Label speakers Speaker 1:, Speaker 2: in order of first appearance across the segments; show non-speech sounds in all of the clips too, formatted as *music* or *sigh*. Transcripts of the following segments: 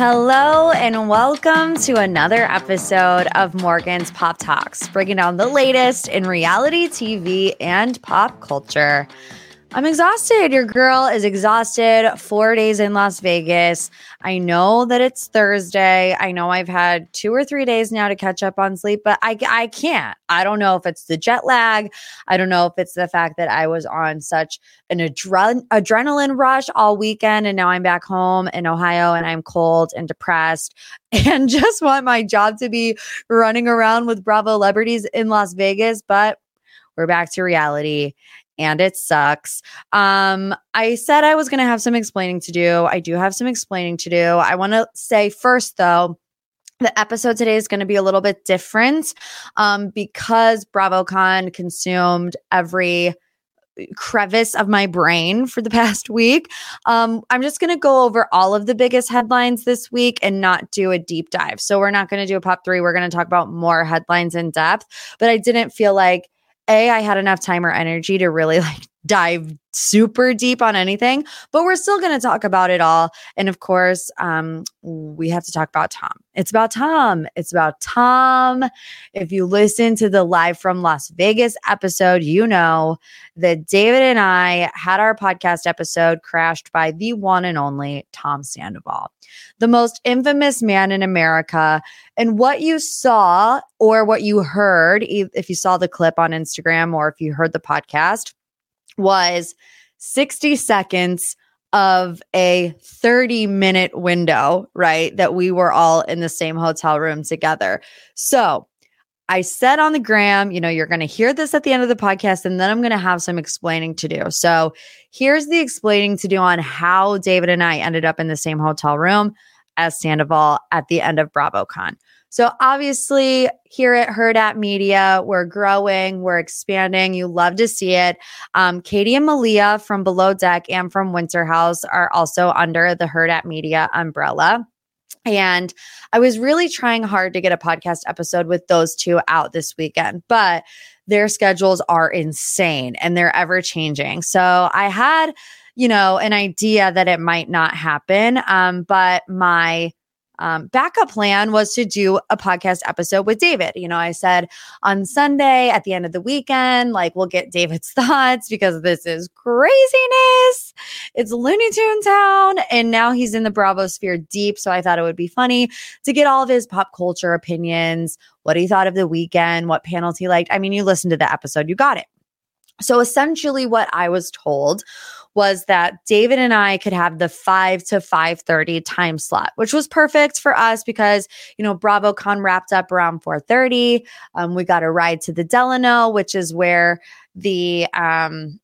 Speaker 1: Hello, and welcome to another episode of Morgan's Pop Talks, breaking down the latest in reality TV and pop culture. I'm exhausted. Your girl is exhausted. Four days in Las Vegas. I know that it's Thursday. I know I've had two or three days now to catch up on sleep, but I, I can't. I don't know if it's the jet lag. I don't know if it's the fact that I was on such an adre- adrenaline rush all weekend and now I'm back home in Ohio and I'm cold and depressed *laughs* and just want my job to be running around with Bravo celebrities in Las Vegas. But we're back to reality and it sucks. Um, I said I was going to have some explaining to do. I do have some explaining to do. I want to say first, though, the episode today is going to be a little bit different um, because BravoCon consumed every crevice of my brain for the *laughs* past week. Um, I'm just going to go over all of the biggest headlines this week and not do a deep dive. So we're not going to do a pop three. We're going to talk about more headlines in depth, but I didn't feel like a, I had enough time or energy to really like dive super deep on anything, but we're still going to talk about it all. And of course, um, we have to talk about Tom. It's about Tom. It's about Tom. If you listen to the live from Las Vegas episode, you know that David and I had our podcast episode crashed by the one and only Tom Sandoval, the most infamous man in America. And what you saw or what you heard, if you saw the clip on Instagram or if you heard the podcast, was 60 seconds of a 30 minute window, right? That we were all in the same hotel room together. So I said on the gram, you know, you're going to hear this at the end of the podcast, and then I'm going to have some explaining to do. So here's the explaining to do on how David and I ended up in the same hotel room as Sandoval at the end of BravoCon. So obviously, here at Hurrdat Media, we're growing, we're expanding. You love to see it. Um, Katie and Malia from Below Deck and from Winter House are also under the Hurrdat Media umbrella. And I was really trying hard to get a podcast episode with those two out this weekend, but their schedules are insane and they're ever changing. So I had, you know, an idea that it might not happen. Um, but my um, backup plan was to do a podcast episode with David. You know, I said on Sunday at the end of the weekend, like we'll get David's *laughs* thoughts because this is craziness. It's Looney Tune Town. And now he's in the Bravo sphere deep. So I thought it would be funny to get all of his pop culture opinions, what he thought of the weekend, what panels he liked. I mean, you listened to the episode, you got it. So essentially, what I was told was that David and I could have the 5 to 5:30 time slot, which was perfect for us because, you know, BravoCon wrapped up around 4:30. Um, we got a ride to the Delano, which is where the um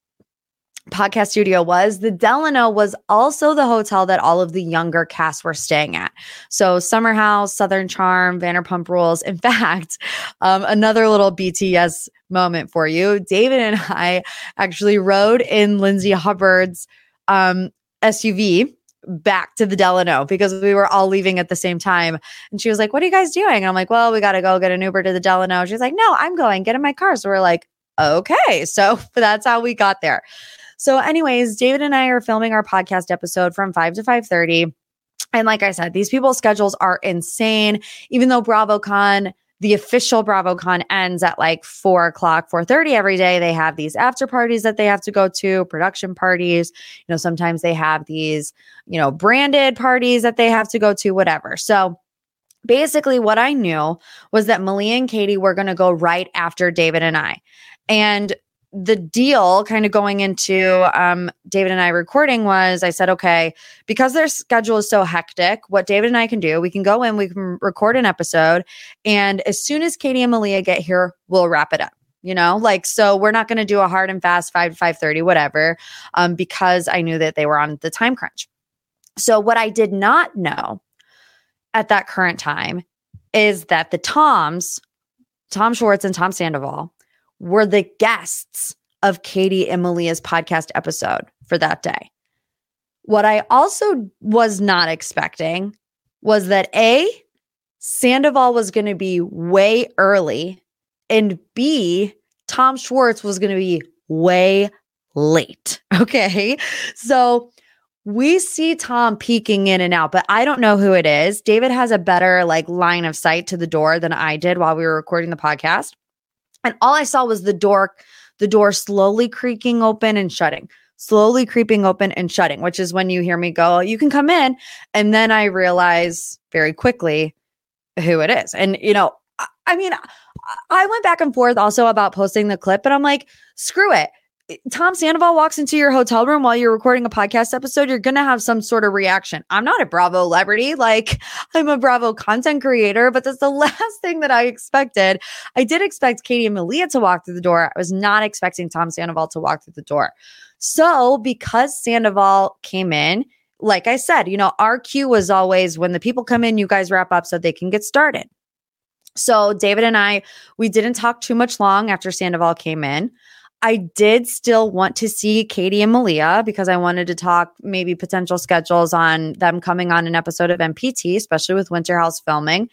Speaker 1: podcast studio was. The Delano was also the hotel that all of the younger cast were staying at. So Summer House, Southern Charm, Vanderpump Rules. In *laughs* fact, um, another little BTS moment for you. David and I actually rode in Lindsay Hubbard's um, SUV back to the Delano because we were all leaving at the same time. And she was like, What are you guys doing? And I'm like, Well, we got to go get an Uber to the Delano. She's like, No, I'm going, get in my car. So we're like, Okay. So *laughs* that's how we got there. So, anyways, David and I are filming our podcast episode from 5 to 5 30. And like I said, these people's schedules are insane. Even though BravoCon the official BravoCon ends at like four o'clock, four thirty every day. They have these after parties that they have to go to, production parties. You know, sometimes they have these, you know, branded parties that they have to go to, whatever. So basically, what I knew was that Malia and Katie were going to go right after David and I. And the deal kind of going into um, David and I recording was I said, okay, because their schedule is so hectic, what David and I can do, we can go in, we can record an episode. And as soon as Katie and Malia get here, we'll wrap it up. You know, like so we're not to do a hard and fast 5 to 5:30 whatever um because I knew that they were on the time crunch. So what I did not know at that current time is that the Toms, Tom Schwartz and Tom Sandoval were the guests of Katie and Malia's podcast episode for that day. What I also was not expecting was that A, Sandoval was going to be way early, and B, Tom Schwartz was going to be way late. *laughs* Okay. So we see Tom peeking in and out, but I don't know who it is. David has a better like line of sight to the door than I did while we were recording the podcast. And all I saw was the door, the door slowly creaking open and shutting, slowly creeping open and shutting, which is when you hear me go, you can come in. And then I realize very quickly who it is. And, you know, I, I mean, I went back and forth also about posting the clip, but I'm like, screw it. Tom Sandoval walks into your hotel room while you're recording a podcast episode, you're going to have some sort of reaction. I'm not a Bravo celebrity. Like, *laughs* I'm a Bravo content creator, but that's the *laughs* last thing that I expected. I did expect Katie and Malia to walk through the door. I was not expecting Tom Sandoval to walk through the door. So, because Sandoval came in, like I said, you know, our cue was always when the people come in, you guys wrap up so they can get started. So, David and I, we didn't talk too much long after Sandoval came in. I did still want to see Katie and Malia because I wanted to talk maybe potential schedules on them coming on an episode of MPT, especially with Winter House filming.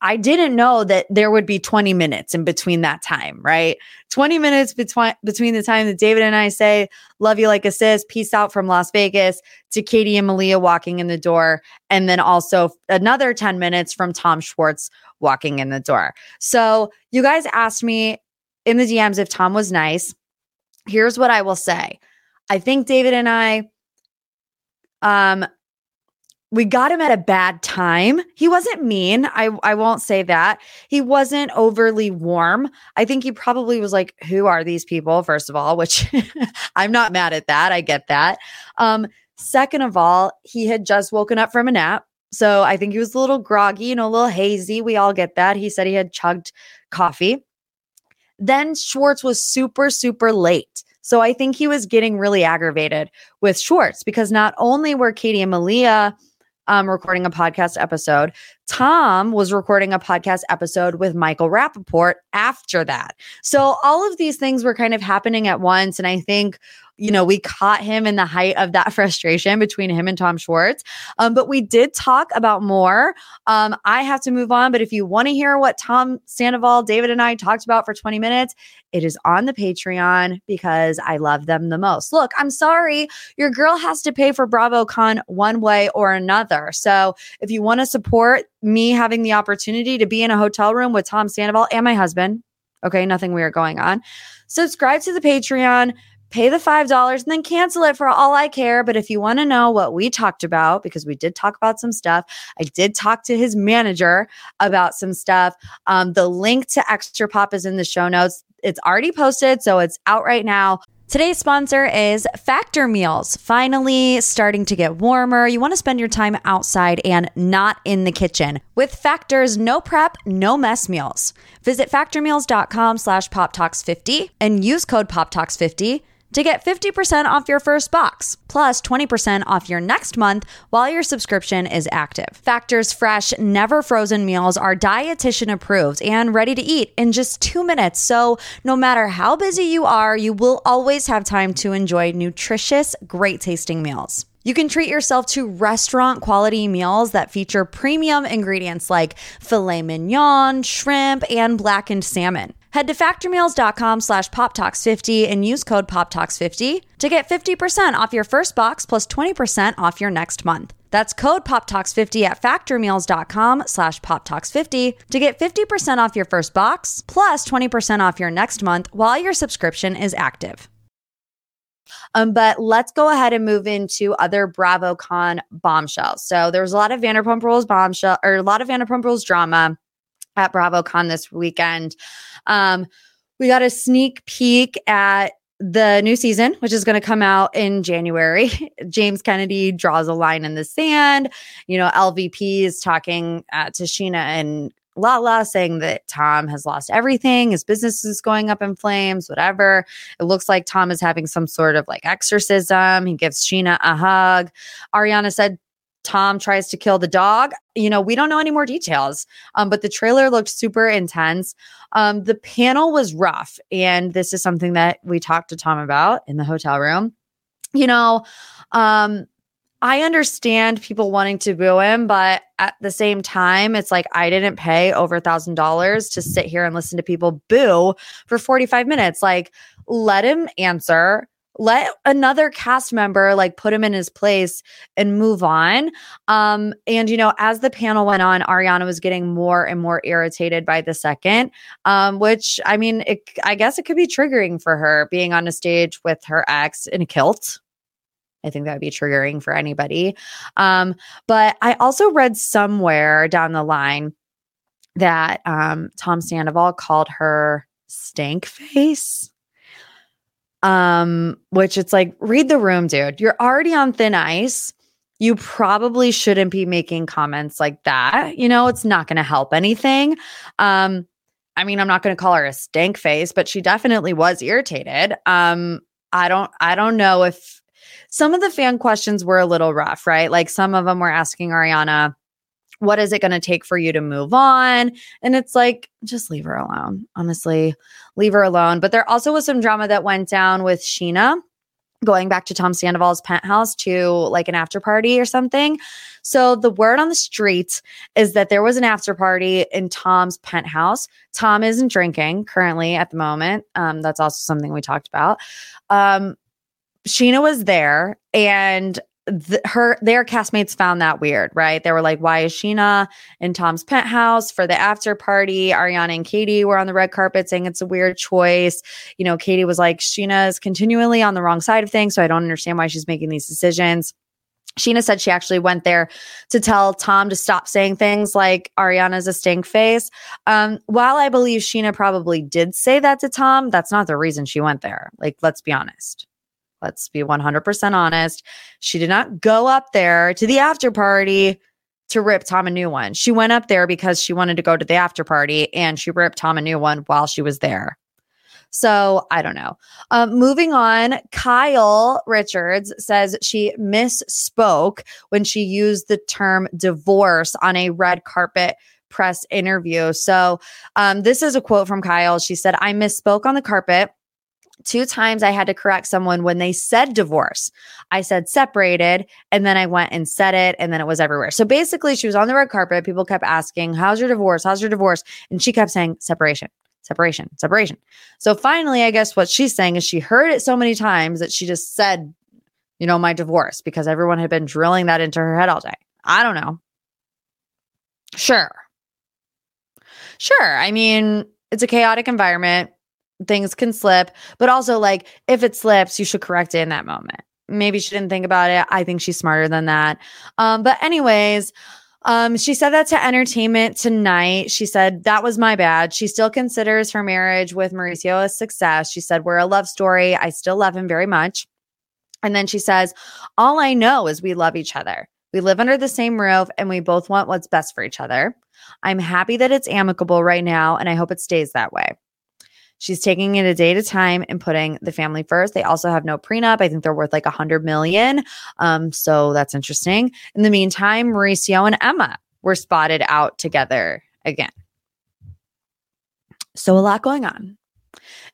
Speaker 1: I didn't know that there would be 20 minutes in between that time, right? 20 minutes between between the time that David and I say, love you like a sis, peace out from Las Vegas to Katie and Malia walking in the door. And then also another 10 minutes from Tom Schwartz walking in the door. So you guys asked me in the DMs if Tom was nice. Here's what I will say. I think David and I um we got him at a bad time. He wasn't mean. I I won't say that. He wasn't overly warm. I think he probably was like, "Who are these people?" First of all, which *laughs* I'm not mad at that. I get that. Um second of all, he had just woken up from a nap. So I think he was a little groggy, you know, a little hazy. We all get that. He said he had chugged coffee. Then Schwartz was super, super late. So I think he was getting really aggravated with Schwartz because not only were Katie and Malia um, recording a podcast episode, Tom was recording a podcast episode with Michael Rapaport after that. So all of these things were kind of happening at once. And I think you know, we caught him in the height of that *laughs* frustration between him and Tom Schwartz. Um, but we did talk about more. Um, I have to move on, but if you want to hear what Tom Sandoval, David, and I talked about for 20 minutes, it is on the Patreon because I love them the most. Look, I'm sorry, your girl has to pay for BravoCon one way or another. So if you want to support me having the opportunity to be in a hotel room with Tom Sandoval and my husband, okay, nothing weird going on, subscribe to the Patreon pay the $5 and then cancel it for all I care. But if you want to know what we talked about, because we did talk about some stuff, I did talk to his manager about some stuff. Um, the link to Extra Pop is in the show notes. It's already posted, so it's out right now. Today's sponsor is Factor Meals. Finally starting to get warmer. You want to spend your time outside and not in the kitchen. With Factor's no prep, no mess meals. Visit factormeals.com slash poptalks50 and use code poptalks50 to get 50% off your first box, plus 20% off your next month while your subscription is active. Factor's fresh, never frozen meals are dietitian approved and ready to eat in just two minutes. So, no matter how busy you are, you will always have time to enjoy nutritious, great tasting meals. You can treat yourself to restaurant quality meals that feature premium ingredients like filet mignon, shrimp, and blackened salmon. Head to factormeals.com slash poptalks50 and use code poptalks50 to get 50% off your first box plus 20% off your next month. That's code poptalks50 at factormeals.com slash poptalks50 to get 50% off your first box plus 20% off your next month while your subscription is active. Um, but let's go ahead and move into other BravoCon bombshells. So there was a lot of Vanderpump Rules bombshell or a lot of Vanderpump Rules drama at BravoCon this weekend. Um, we got a sneak peek at the new season, which is going to come out in January. *laughs* James Kennedy draws a line in the sand. You know, LVP is talking uh, to Scheana and Lala saying that Tom has lost everything. His business is going up in flames, whatever. It looks like Tom is having some sort of like exorcism. He gives Scheana a hug. Ariana said Tom tries to kill the dog. You know, we don't know any more details. Um, but the trailer looked super intense. Um, the panel was rough, and this is something that we talked to Tom about in the hotel room. You know, um, I understand people wanting to boo him, but at the same time, it's like I didn't pay over a thousand dollars to sit here and listen to people boo for 45 minutes. Like, let him answer let another cast member like put him in his place and move on. Um and you know as the panel went on ariana was getting more and more irritated by the second um which i mean it, i guess it could be triggering for her being on a stage with her ex in a kilt. I think that would be triggering for anybody. Um, but I also read somewhere down the line that um, Tom Sandoval called her stank face um which it's like read the room dude. You're already on thin ice. You probably shouldn't be making comments like that. You know it's not going to help anything. Um i mean i'm not going to call her a stank face but she definitely was irritated. Um i don't i don't know if some of the fan questions were a little rough right? Like some of them were asking ariana what is it going to take for you to move on? And it's like, just leave her alone. Honestly, leave her alone. But there also was some drama that went down with Scheana going back to Tom Sandoval's penthouse to like an after party or something. So the word on the street is that there was an after party in Tom's penthouse. Tom isn't drinking currently at the moment. Um, that's also something we talked about. Um, Scheana was there and her their castmates found that weird, right? They were like, "Why is Scheana in Tom's penthouse for the after party?" Ariana and Katie were on the red carpet saying it's a weird choice. You know, Katie was like, "Scheana is continually on the wrong side of things, so I don't understand why she's making these decisions." Scheana said she actually went there to tell Tom to stop saying things like Ariana's a stink face. Um, while I believe Scheana probably did say that to Tom, that's not the reason she went there. Like, let's be honest. Let's be 100% honest. She did not go up there to the after party to rip Tom a new one. She went up there because she wanted to go to the after party and she ripped Tom a new one while she was there. So I don't know. Um, moving on, Kyle Richards says she misspoke when she used the term divorce on a red carpet press interview. So um, this is a quote from Kyle. She said, I misspoke on the carpet two times I had to correct someone when they said divorce. I said separated, and then I went and said it, and then it was everywhere. So basically, she was on the red carpet. People kept asking, How's your divorce? How's your divorce? And she kept saying separation, separation, separation. So finally, I guess what she's saying is she heard it so many times that she just said, You know, my divorce because everyone had been drilling that into her head all day. I don't know. Sure. Sure. I mean, it's a chaotic environment things can slip, but also like if it slips, you should correct it in that moment. Maybe she didn't think about it. I think she's smarter than that. Um, but anyways, um, she said that to entertainment tonight. She said, That was my bad. She still considers her marriage with Mauricio a success. She said, We're a love story. I still love him very much. And then she says, All I know is we love each other. We live under the same roof and we both want what's best for each other. I'm happy that it's amicable right now and I hope it stays that way. She's taking it a day at a time and putting the family first. They also have no prenup. I think they're worth like a hundred million. Um, so that's interesting. In the meantime, Mauricio and Emma were spotted out together again. So a lot going on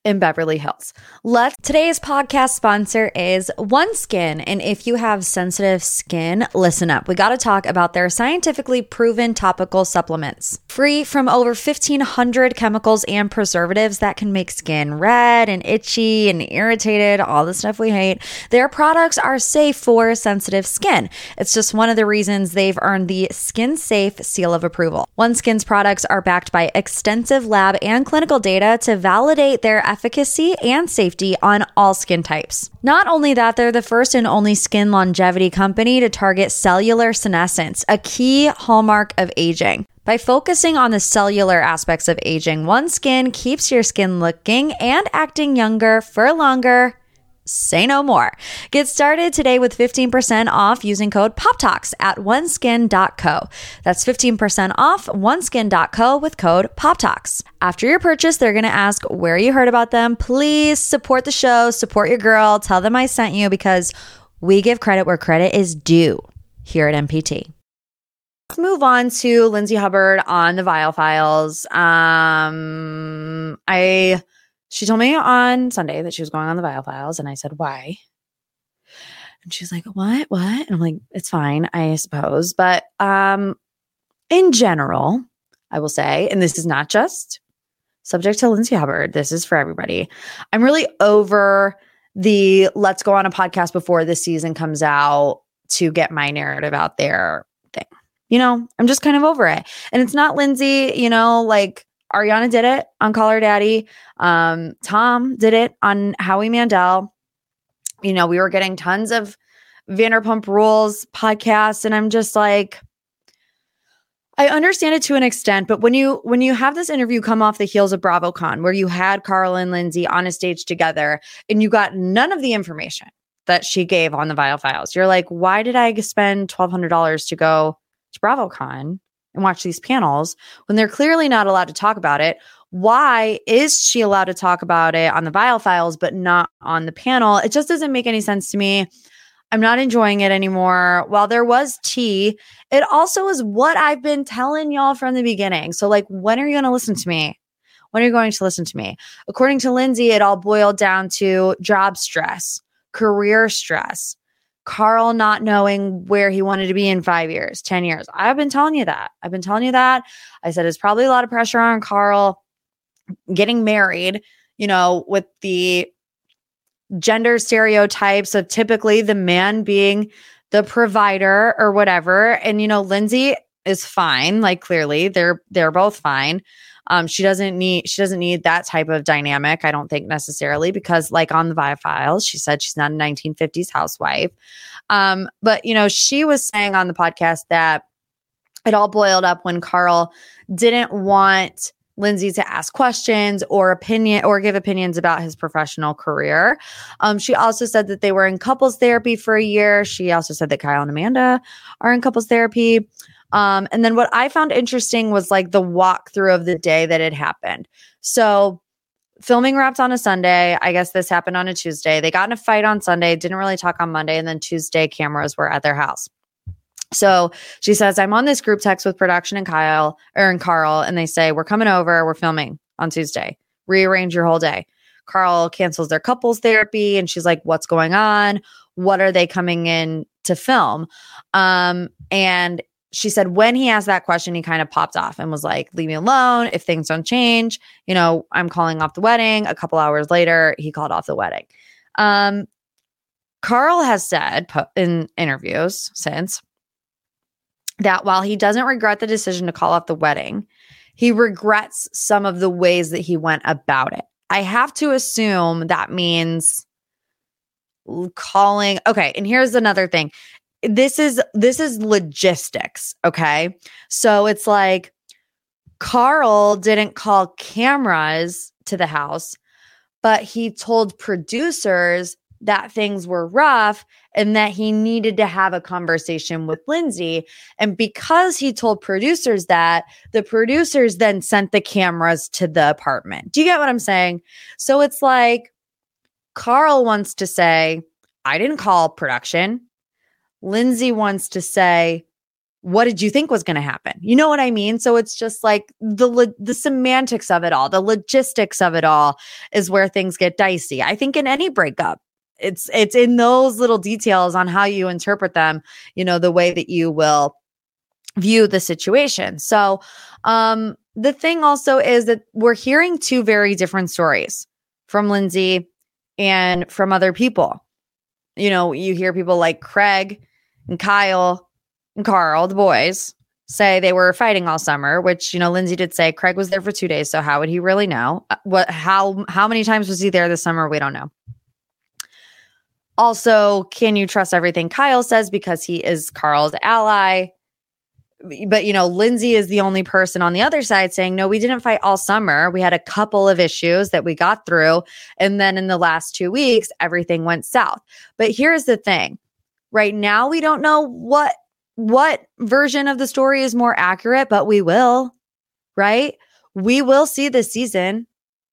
Speaker 1: in Beverly Hills. Let's today's podcast sponsor is OneSkin. And if you have sensitive skin, listen up. We got to talk about their scientifically proven topical supplements. Free from over 1,500 chemicals and preservatives that can make skin red and itchy and irritated, all the stuff we hate. Their products are safe for sensitive skin. It's just one of the reasons they've earned the Skin Safe seal of approval. OneSkin's products are backed by extensive lab and clinical data to validate their efficacy and safety on all skin types. Not only that, they're the first and only skin longevity company to target cellular senescence, a key hallmark of aging. By focusing on the cellular aspects of aging, OneSkin keeps your skin looking and acting younger for longer say no more. Get started today with 15% off using code POPTALKS at oneskin.co. That's 15% off oneskin.co with code POPTALKS. After your purchase, they're going to ask where you heard about them. Please support the show, support your girl, tell them I sent you because we give credit where credit is due. here at MPT. Let's move on to Lindsay Hubbard on the Viall Files. Um, I she told me on Sunday that she was going on the Viall Files, and I said, "Why?" And she's like, "What? What?" And I'm like, "It's fine, I suppose." But um, in general, I will say, and this is not just subject to Lindsay Hubbard. This is for everybody. I'm really over the let's go on a podcast before the season comes out to get my narrative out there thing. You know, I'm just kind of over it. And it's not Lindsay, you know, like Ariana did it on Call Her Daddy. Um, Tom did it on Howie Mandel. You know, we were getting tons of Vanderpump Rules podcasts, and I'm just like, I understand it to an extent, but when you when you have this interview come off the heels of BravoCon, where you had Carl and Lindsay on a stage together, and you got none of the information that she gave on the Viall Files, you're like, why did I spend twelve hundred dollars to go to BravoCon and watch these panels when they're clearly not allowed to talk about it? Why is she allowed to talk about it on the Viall Files but not on the panel? It just doesn't make any sense to me. I'm not enjoying it anymore. While there was tea, it also is what I've been telling y'all from the beginning. So, like, when are you going to listen to me? When are you going to listen to me? According to Lindsay, it all boiled down to job stress, career stress, Carl not knowing where he wanted to be in five years, 10 years. I've been telling you that. I've been telling you that. I said it's probably a lot of pressure on Carl getting married, you know, with the gender stereotypes of typically the man being the provider or whatever. And you know, Lindsay is fine. Like clearly, they're they're both fine. Um, she doesn't need she doesn't need that type of dynamic. I don't think necessarily because, like on the Viall Files, she said she's not a 1950s housewife. Um, but you know, she was saying on the podcast that it all boiled up when Carl didn't want Lindsay to ask questions or opinion or give opinions about his professional career. Um, she also said that they were in couples therapy for a year. She also said that Kyle and Amanda are in couples therapy. Um, and then what I found interesting was like the walkthrough of the day that it happened. So filming wrapped on a Sunday. I guess this happened on a Tuesday. They got in a fight on Sunday, didn't really talk on Monday, and then Tuesday cameras were at their house. So she says, I'm on this group text with production and Kyle or and Carl, and they say, We're coming over, we're filming on Tuesday. Rearrange your whole day. Carl cancels their couples therapy, and she's like, What's going on? What are they coming in to film? Um, and she said when he asked that question, he kind of popped off and was like, Leave me alone. If things don't change, you know, I'm calling off the wedding. A couple hours later, he called off the wedding. Um, Carl has said in interviews since that while he doesn't regret the decision to call off the wedding, he regrets some of the ways that he went about it. I have to assume that means calling okay and here's another thing this is this is logistics okay so it's like carl didn't call cameras to the house but he told producers that things were rough and that he needed to have a conversation with Lindsay. And because he told producers that, the producers then sent the cameras to the apartment. Do you get what I'm saying? So it's like Carl wants to say, I didn't call production. Lindsay wants to say, what did you think was going to happen? You know what I mean? So it's just like the the semantics of it all, the logistics of it all is where things get dicey. I think in any breakup, it's it's in those little details on how you interpret them you know the way that you will view the situation so um the thing also is that we're hearing two very different stories from lindsay and from other people you know you hear people like craig and kyle and carl the boys say they were fighting all summer which you know lindsay did say craig was there for two days so how would he really know uh, what how how many times was he there this summer we don't know also, can you trust everything Kyle says because he is Carl's ally? But, you know, Lindsay is the only person on the other side saying, no, we didn't fight all summer. We had a couple of issues that we got through. And then in the last two weeks, everything went south. But here's the thing right now, we don't know what what version of the story is more accurate, but we will, right? We will see the season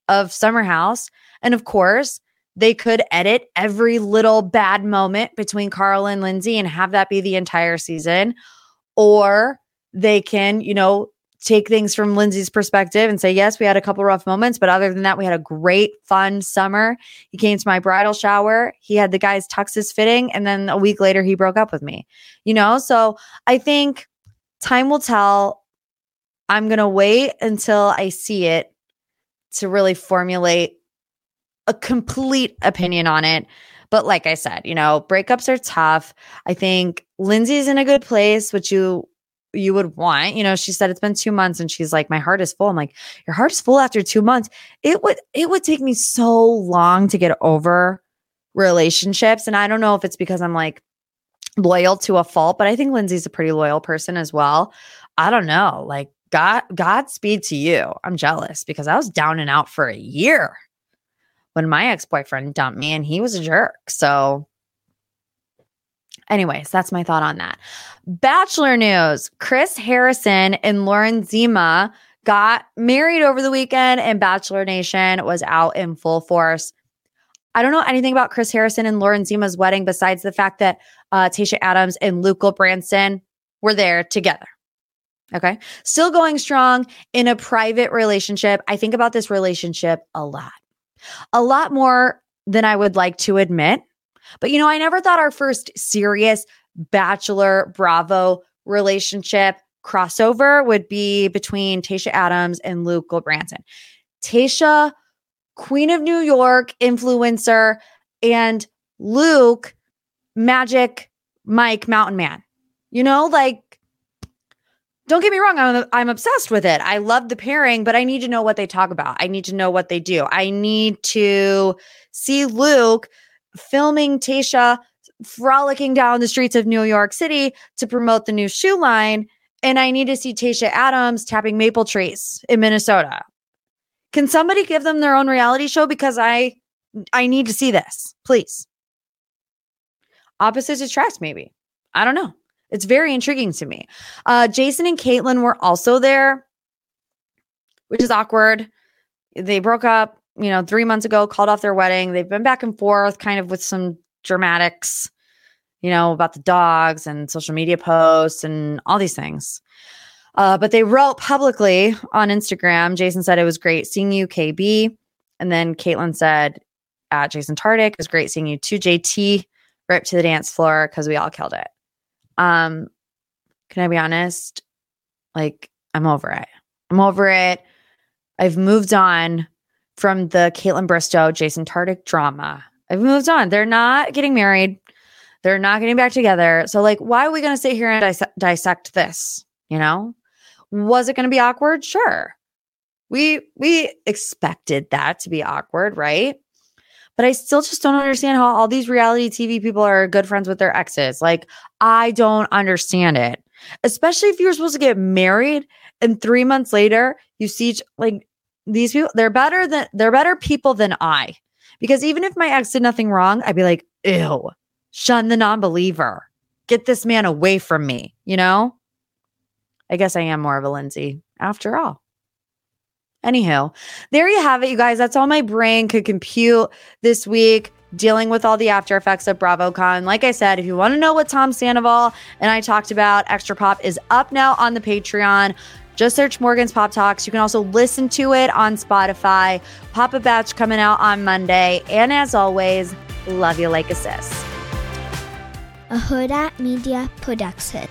Speaker 1: of Summer House. And of course, they could edit every little bad moment between Carl and Lindsay and have that be the entire season. Or they can, you know, take things from Lindsay's perspective and say, yes, we had a couple rough moments, but other than that, we had a great, fun summer. He came to my bridal shower. He had the guy's tuxes fitting. And then a week later, he broke up with me, you know? So I think time will tell. I'm going to wait until I see it to really formulate a complete opinion on it. But like I said, you know, breakups are tough. I think Lindsay's in a good place, which you you would want. You know, she said it's been two months and she's like, My heart is full. I'm like, Your heart is full after two months. It would it would take me so long to get over relationships. And I don't know if it's because I'm like loyal to a fault, but I think Lindsay's a pretty loyal person as well. I don't know. Like God Godspeed to you. I'm jealous because I was down and out for a year when my ex-boyfriend dumped me and he was a jerk. So Anyways, that's my thought on that. Bachelor news Chris Harrison and Lauren Zima got married over the weekend, and Bachelor Nation was out in full force. I don't know anything about Chris Harrison and Lauren Zima's wedding besides the fact that uh, Tayshia Adams and Luke Gulbranson were there together. Okay. Still going strong in a private relationship. I think about this relationship a lot, a lot more than I would like to admit. But you know, I never thought our first serious Bachelor Bravo relationship crossover would be between Tayshia Adams and Luke Gulbranson. Tayshia, Queen of New York influencer, and Luke, Magic Mike Mountain Man. You know, like don't get me wrong, I'm I'm obsessed with it. I love the pairing, but I need to know what they talk about. I need to know what they do. I need to see Luke filming Tayshia frolicking down the streets of New York City to promote the new shoe line. And I need to see Tayshia Adams tapping maple trees in Minnesota. Can somebody give them their own reality show? Because I I need to see this, please. Opposites attract, maybe. I don't know. It's very intriguing to me. Uh, Jason and Kaitlyn were also there, which is awkward. They broke up you know, three months ago, called off their wedding. They've been back and forth kind of with some dramatics, you know, about the dogs and social media posts and all these things. Uh, but they wrote publicly on Instagram. Jason said it was great seeing you, KB. And then Kaitlyn said at Jason Tartick, it was great seeing you too, JT. Ripped to the dance floor because we all killed it. Um, can I be honest? Like, I'm over it. I'm over it. I've moved on from the Kaitlyn Bristowe, Jason Tartick drama. I've moved on. They're not getting married. They're not getting back together. So, like, why are we going to sit here and dis- dissect this? You know, was it going to be awkward? Sure. We we expected that to be awkward, right? But I still just don't understand how all these reality TV people are good friends with their exes. Like, I don't understand it. Especially if you're supposed to get married and three months later you see each, like these people they're better than they're better people than I. Because even if my ex did nothing wrong, I'd be like, ew, shun the non-believer. Get this man away from me, you know? I guess I am more of a Lindsay after all. Anyhow, there you have it, you guys. That's all my brain could compute this week dealing with all the after effects of BravoCon. Like I said, if you want to know what Tom Sandoval and I talked about, Extra Pop is up now on the Patreon. Just search Morgan's Pop Talks. You can also listen to it on Spotify. Pop a Batch coming out on Monday. And as always, love you like a sis.
Speaker 2: A Hurrdat Media Production.